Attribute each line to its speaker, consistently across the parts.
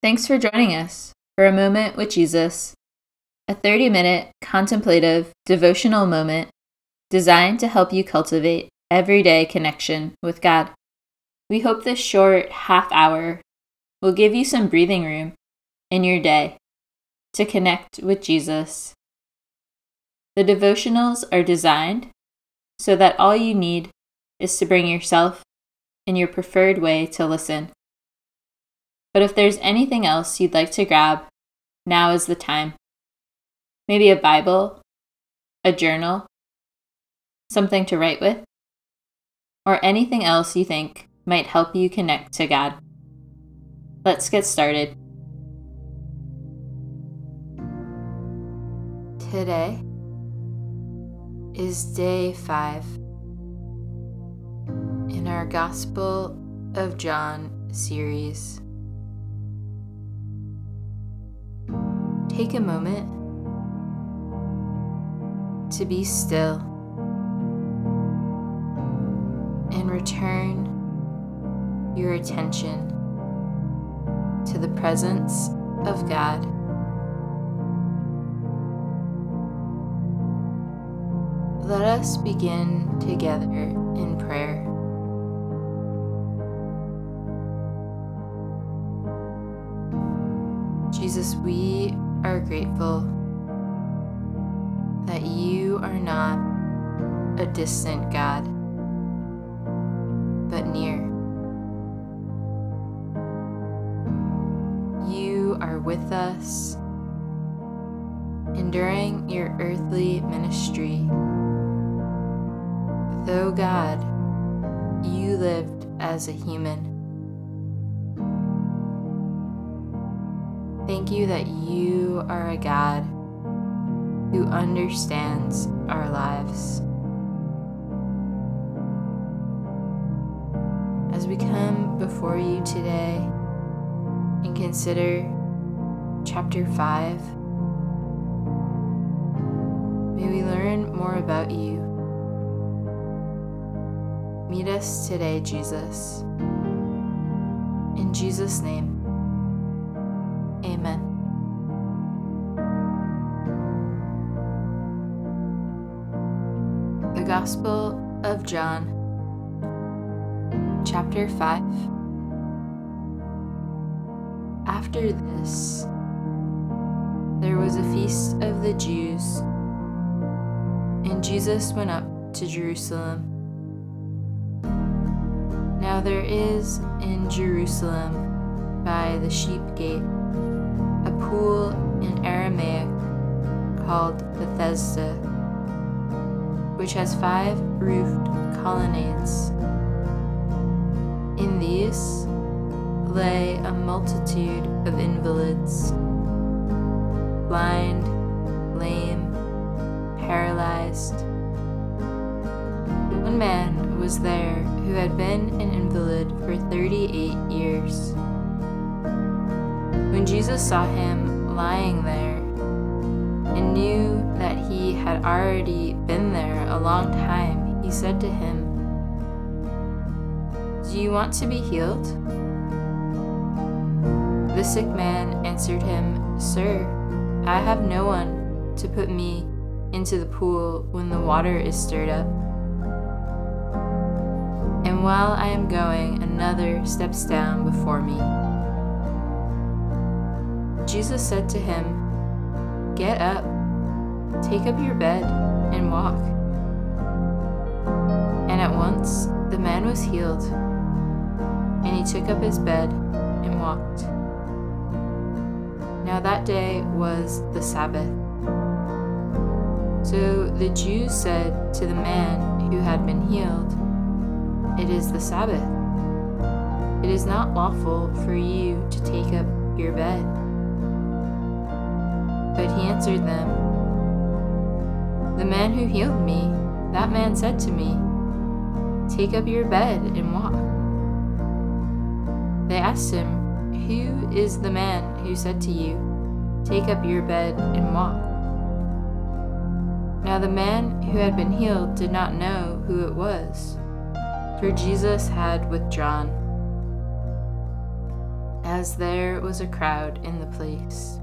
Speaker 1: Thanks for joining us for a moment with Jesus, a 30 minute contemplative devotional moment designed to help you cultivate everyday connection with God. We hope this short half hour will give you some breathing room in your day to connect with Jesus. The devotionals are designed so that all you need is to bring yourself in your preferred way to listen. But if there's anything else you'd like to grab, now is the time. Maybe a Bible, a journal, something to write with, or anything else you think might help you connect to God. Let's get started. Today is day five in our Gospel of John series. Take a moment to be still and return your attention to the presence of God. Let us begin together in prayer. Jesus, we are grateful that you are not a distant God, but near. You are with us, enduring your earthly ministry, though God, you lived as a human. Thank you that you are a God who understands our lives. As we come before you today and consider chapter 5, may we learn more about you. Meet us today, Jesus. In Jesus' name. Gospel of John, chapter 5. After this, there was a feast of the Jews, and Jesus went up to Jerusalem. Now there is in Jerusalem by the sheep gate a pool in Aramaic called Bethesda, which has five roofed colonnades. In these lay a multitude of invalids, blind, lame, paralyzed. One man was there who had been an invalid for 38 years. When Jesus saw him lying there and knew that he had already been there a long time, he said to him, Do you want to be healed? The sick man answered him, Sir, I have no one to put me into the pool when the water is stirred up. And while I am going, another steps down before me. Jesus said to him, Get up, take up your bed, and walk. And at once the man was healed, and he took up his bed and walked. Now that day was the Sabbath. So the Jews said to the man who had been healed, It is the Sabbath. It is not lawful for you to take up your bed. But he answered them, The man who healed me, that man said to me, Take up your bed and walk. They asked him, Who is the man who said to you, Take up your bed and walk? Now the man who had been healed did not know who it was, for Jesus had withdrawn. as there was a crowd in the place.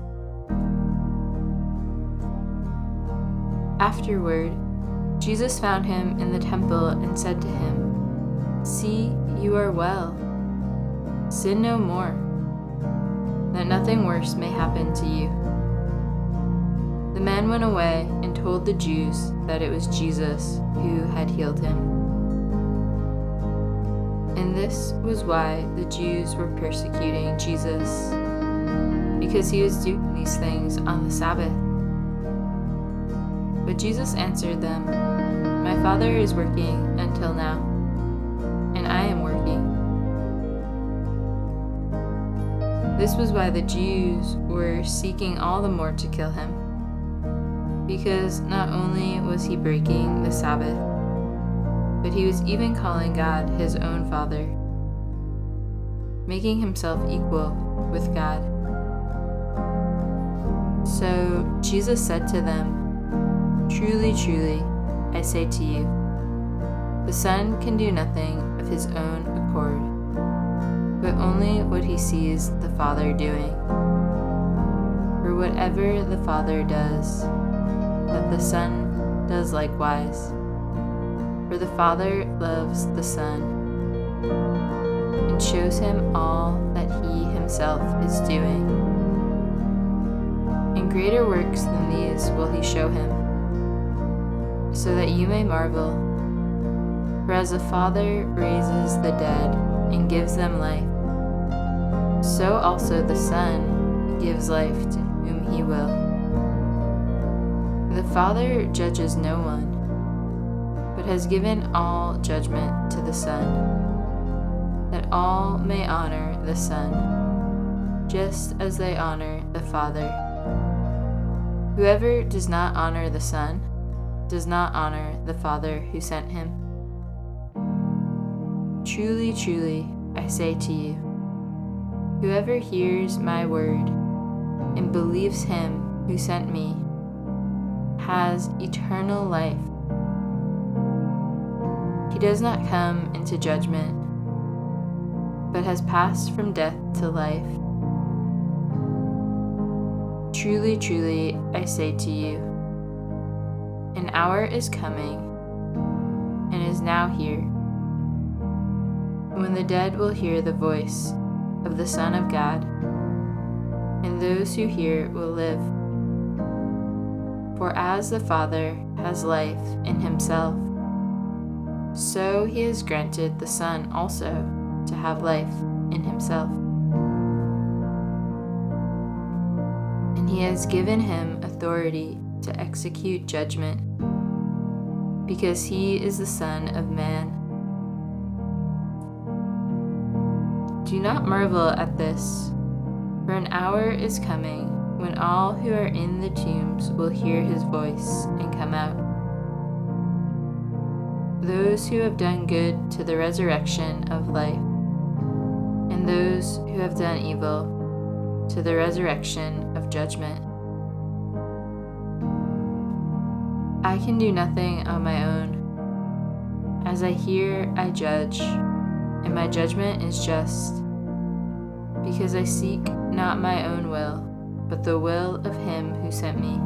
Speaker 1: Afterward, Jesus found him in the temple and said to him, See, you are well. Sin no more, that nothing worse may happen to you. The man went away and told the Jews that it was Jesus who had healed him. And this was why the Jews were persecuting Jesus, because he was doing these things on the Sabbath. But Jesus answered them, My Father is working until now, and I am working. This was why the Jews were seeking all the more to kill him, because not only was he breaking the Sabbath, but he was even calling God his own Father, making himself equal with God. So Jesus said to them, Truly, truly, I say to you, the Son can do nothing of his own accord, but only what he sees the Father doing. For whatever the Father does, that the Son does likewise. For the Father loves the Son and shows him all that he himself is doing. And greater works than these will he show him, so that you may marvel. For as the Father raises the dead and gives them life, so also the Son gives life to whom he will. The Father judges no one but has given all judgment to the Son, that all may honor the Son, just as they honor the Father. Whoever does not honor the Son does not honor the Father who sent him. Truly, truly, I say to you, whoever hears my word and believes him who sent me has eternal life he does not come into judgment, but has passed from death to life. Truly, truly, I say to you, an hour is coming and is now here when the dead will hear the voice of the Son of God, and those who hear will live. For as the Father has life in himself, so he has granted the Son also to have life in himself. And he has given him authority to execute judgment, because he is the Son of Man. Do not marvel at this, for an hour is coming when all who are in the tombs will hear his voice and come out those who have done good to the resurrection of life, and those who have done evil to the resurrection of judgment. I can do nothing on my own. As I hear, I judge, and my judgment is just, because I seek not my own will, but the will of him who sent me.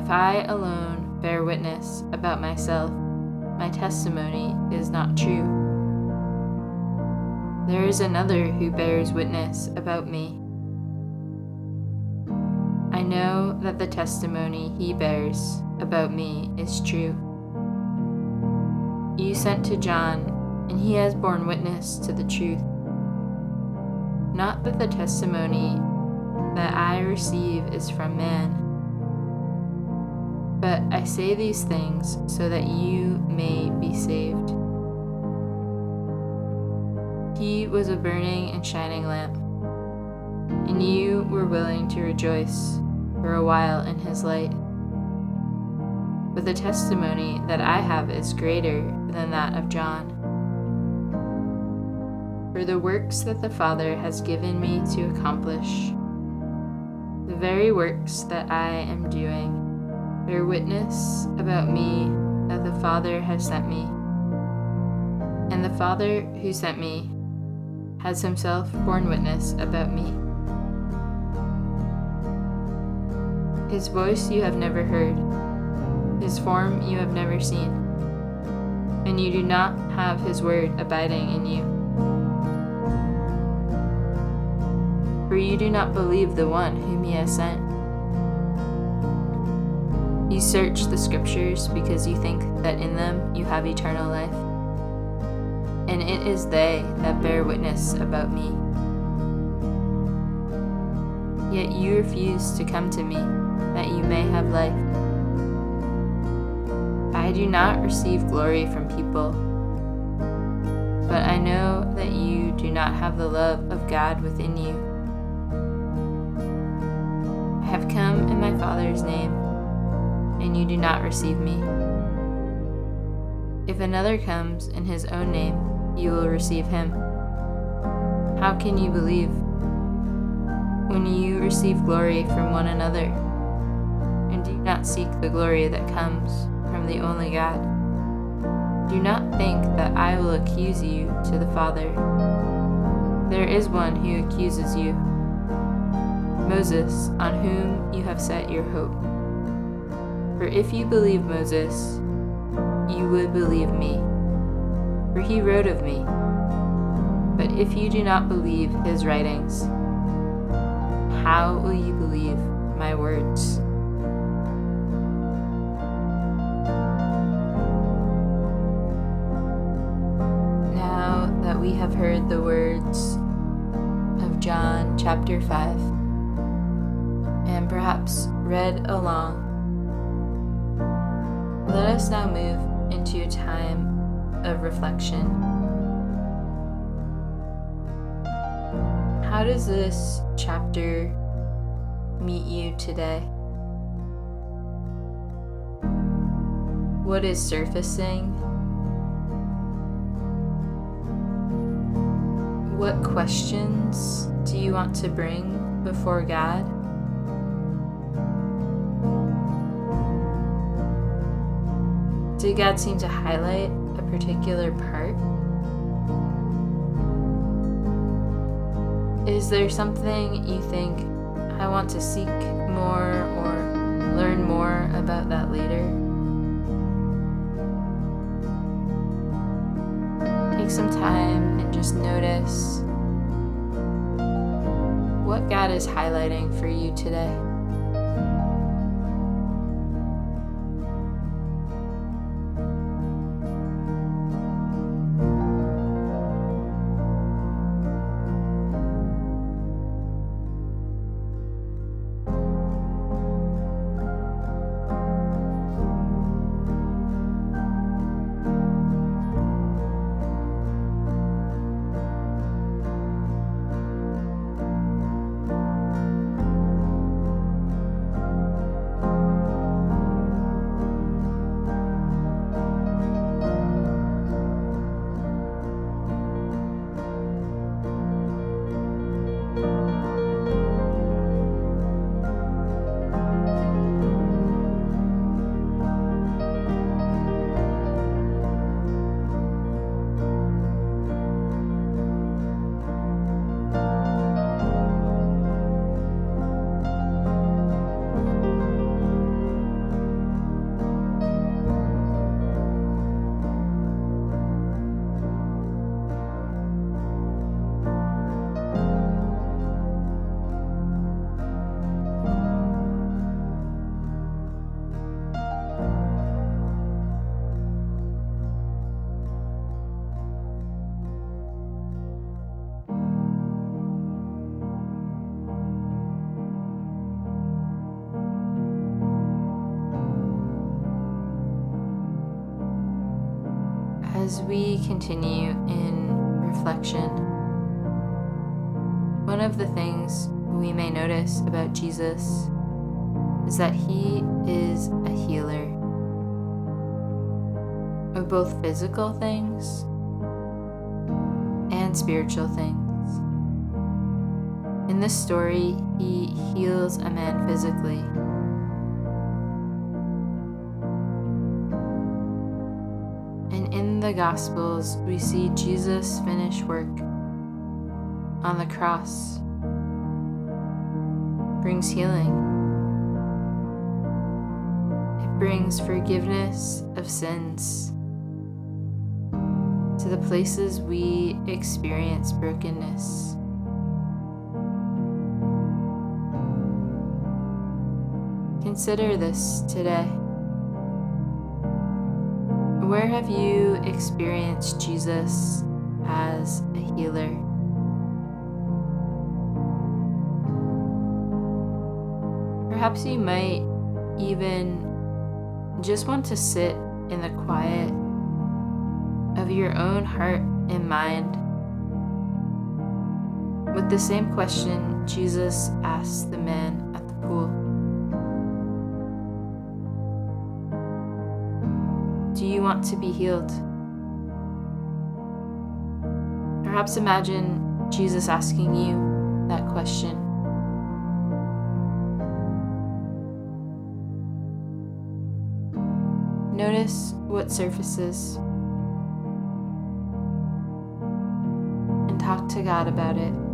Speaker 1: If I alone bear witness about myself, my testimony is not true. There is another who bears witness about me. Know that the testimony he bears about me is true. You sent to John, and he has borne witness to the truth. Not that the testimony that I receive is from man but I say these things so that you may be saved. He was a burning and shining lamp, and you were willing to rejoice for a while in his light. But the testimony that I have is greater than that of John. For the works that the Father has given me to accomplish, the very works that I am doing, bear witness about me that the Father has sent me. And the Father who sent me has himself borne witness about me. His voice you have never heard, his form you have never seen, and you do not have his word abiding in you. For you do not believe the one whom he has sent. You search the scriptures because you think that in them you have eternal life. And it is they that bear witness about me. Yet you refuse to come to me that you may have life. I do not receive glory from people, but I know that you do not have the love of God within you. I have come in my Father's name, and you do not receive me. If another comes in his own name, you will receive him. How can you believe when you receive glory from one another? Do not seek the glory that comes from the only God. Do not think that I will accuse you to the Father. There is one who accuses you, Moses, on whom you have set your hope. For if you believe Moses, you would believe me, for he wrote of me. But if you do not believe his writings, how will you believe my words? Have heard the words of John chapter 5 and perhaps read along, let us now move into a time of reflection. How does this chapter meet you today? What is surfacing What questions do you want to bring before God? Did God seem to highlight a particular part? Is there something you think I want to seek more or learn more about that later? Take some time and just notice what God is highlighting for you today. Continue in reflection, one of the things we may notice about Jesus is that he is a healer of both physical things and spiritual things. In this story, he heals a man physically the Gospels, we see Jesus' finished work on the cross brings healing. It brings forgiveness of sins to the places we experience brokenness. Consider this today. Where have you experienced Jesus as a healer? Perhaps you might even just want to sit in the quiet of your own heart and mind with the same question Jesus asked the man at the pool. You want to be healed? Perhaps imagine Jesus asking you that question. Notice what surfaces and talk to God about it.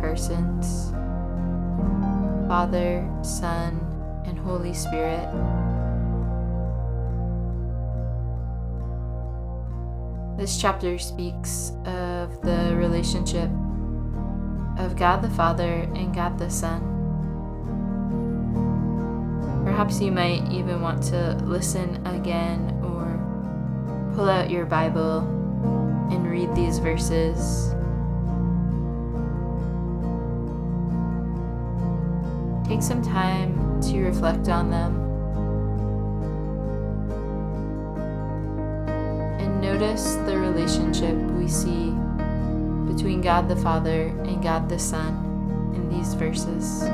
Speaker 1: Persons Father, Son, and Holy Spirit. This chapter speaks of the relationship of God the Father and God the Son. Perhaps you might even want to listen again or pull out your Bible and read these verses. Take some time to reflect on them And notice the relationship we see between God the Father and God the Son in these verses.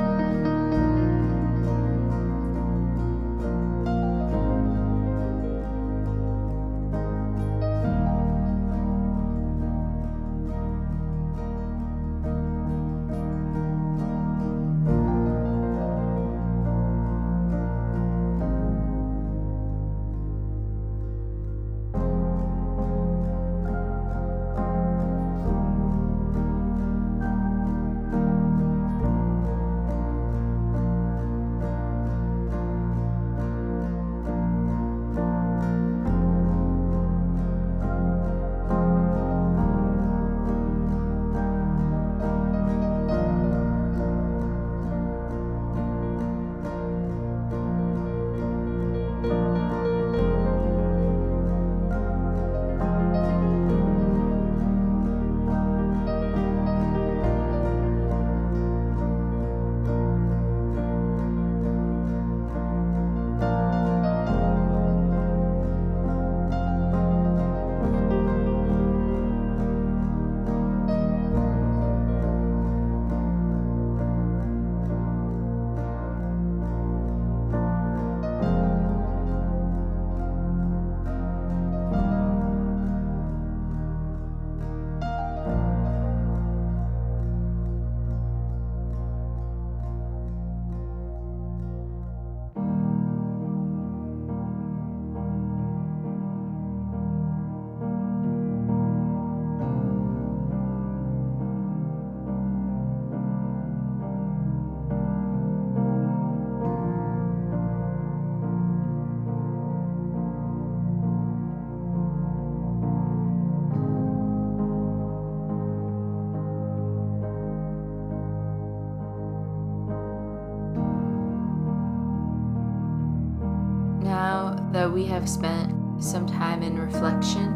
Speaker 1: We have spent some time in reflection,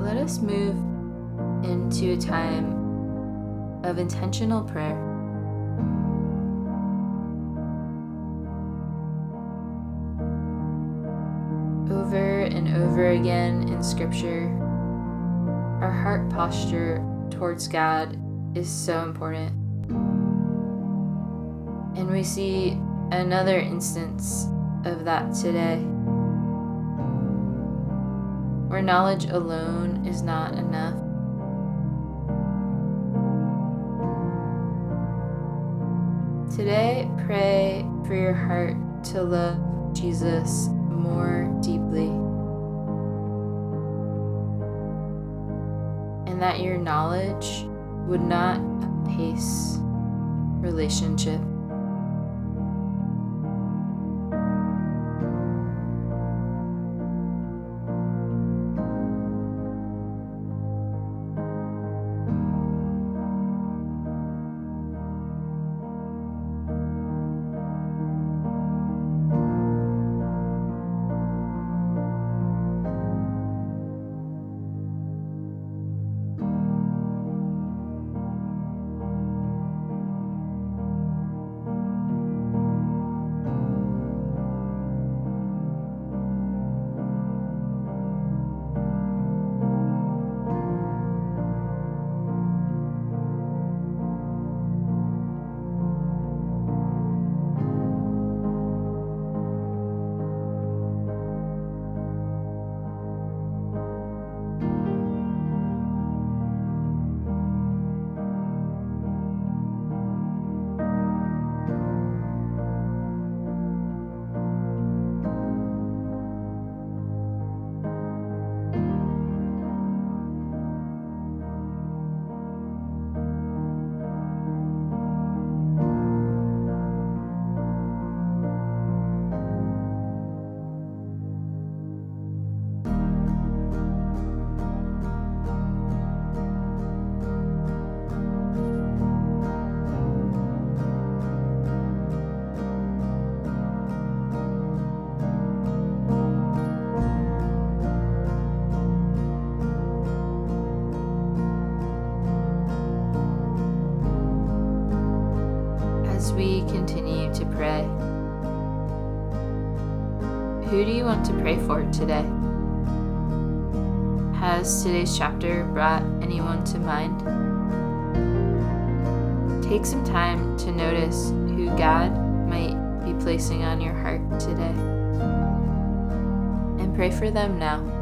Speaker 1: let us move into a time of intentional prayer. Over and over again in Scripture, our heart posture towards God is so important. And we see another instance of that today, where knowledge alone is not enough. Today, pray for your heart to love Jesus more deeply. And that your knowledge would not pace relationship. To pray for today? Has today's chapter brought anyone to mind? Take some time to notice who God might be placing on your heart today and pray for them now.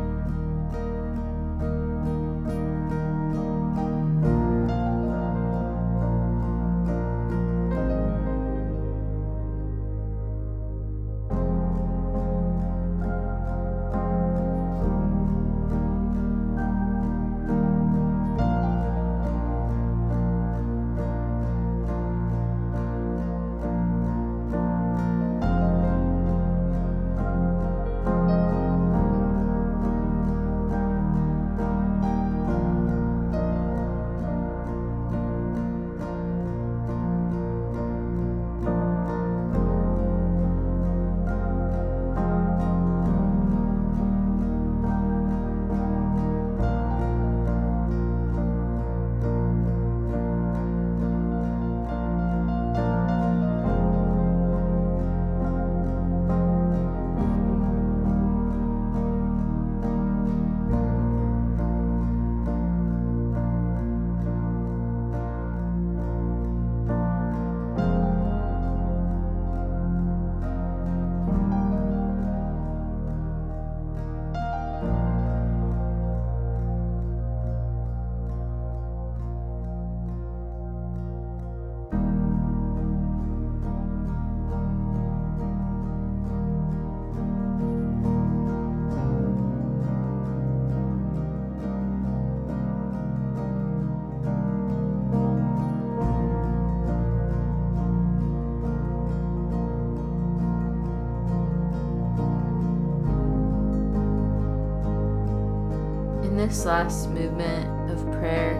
Speaker 1: This last movement of prayer,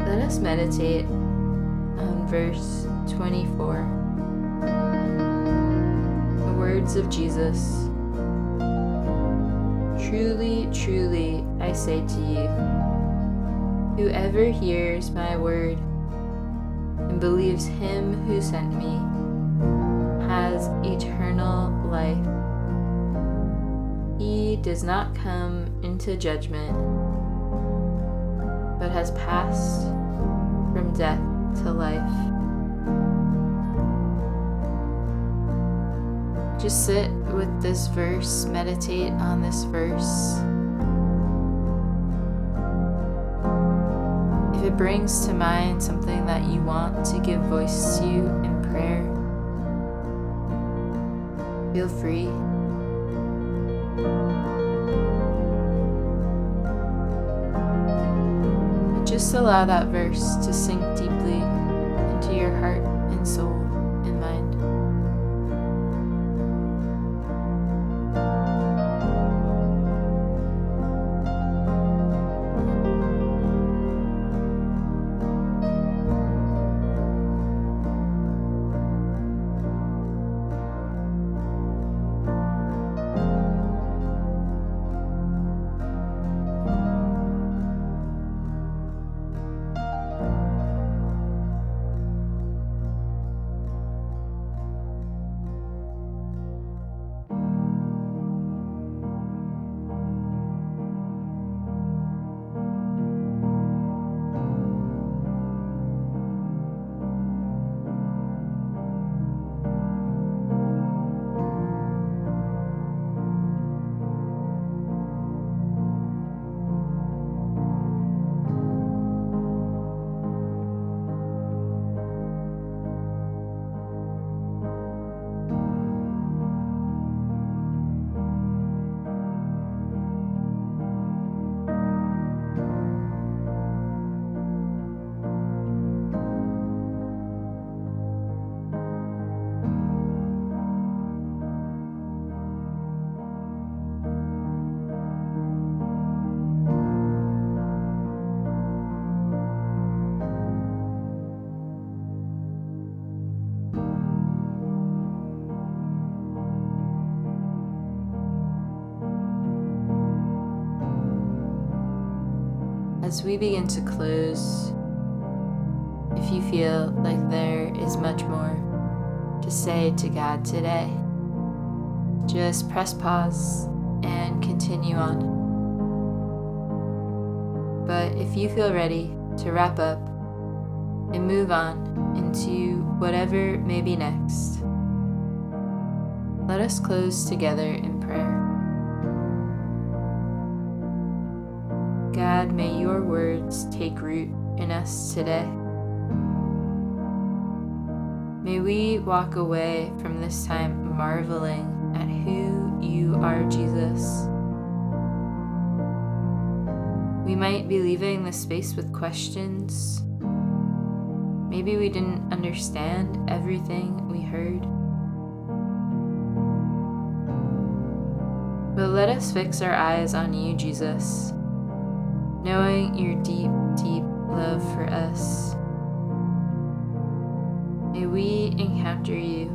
Speaker 1: let us meditate on verse 24. The words of Jesus Truly, truly, I say to you, whoever hears my word and believes him who sent me has eternal life. He does not come into judgment, but has passed from death to life. Just sit with this verse, meditate on this verse. If it brings to mind something that you want to give voice to in prayer, feel free. Allow that verse to sink deeply into your heart and soul. As we begin to close, if you feel like there is much more to say to God today, just press pause and continue on. But if you feel ready to wrap up and move on into whatever may be next, let us close together in prayer. God, may your words take root in us today. May we walk away from this time marveling at who you are, Jesus. We might be leaving the space with questions. Maybe we didn't understand everything we heard. But let us fix our eyes on you, Jesus knowing your deep, deep love for us. May we encounter you,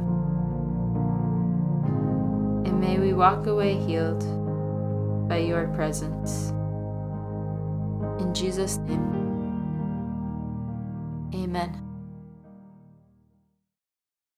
Speaker 1: and may we walk away healed by your presence. In Jesus' name, amen.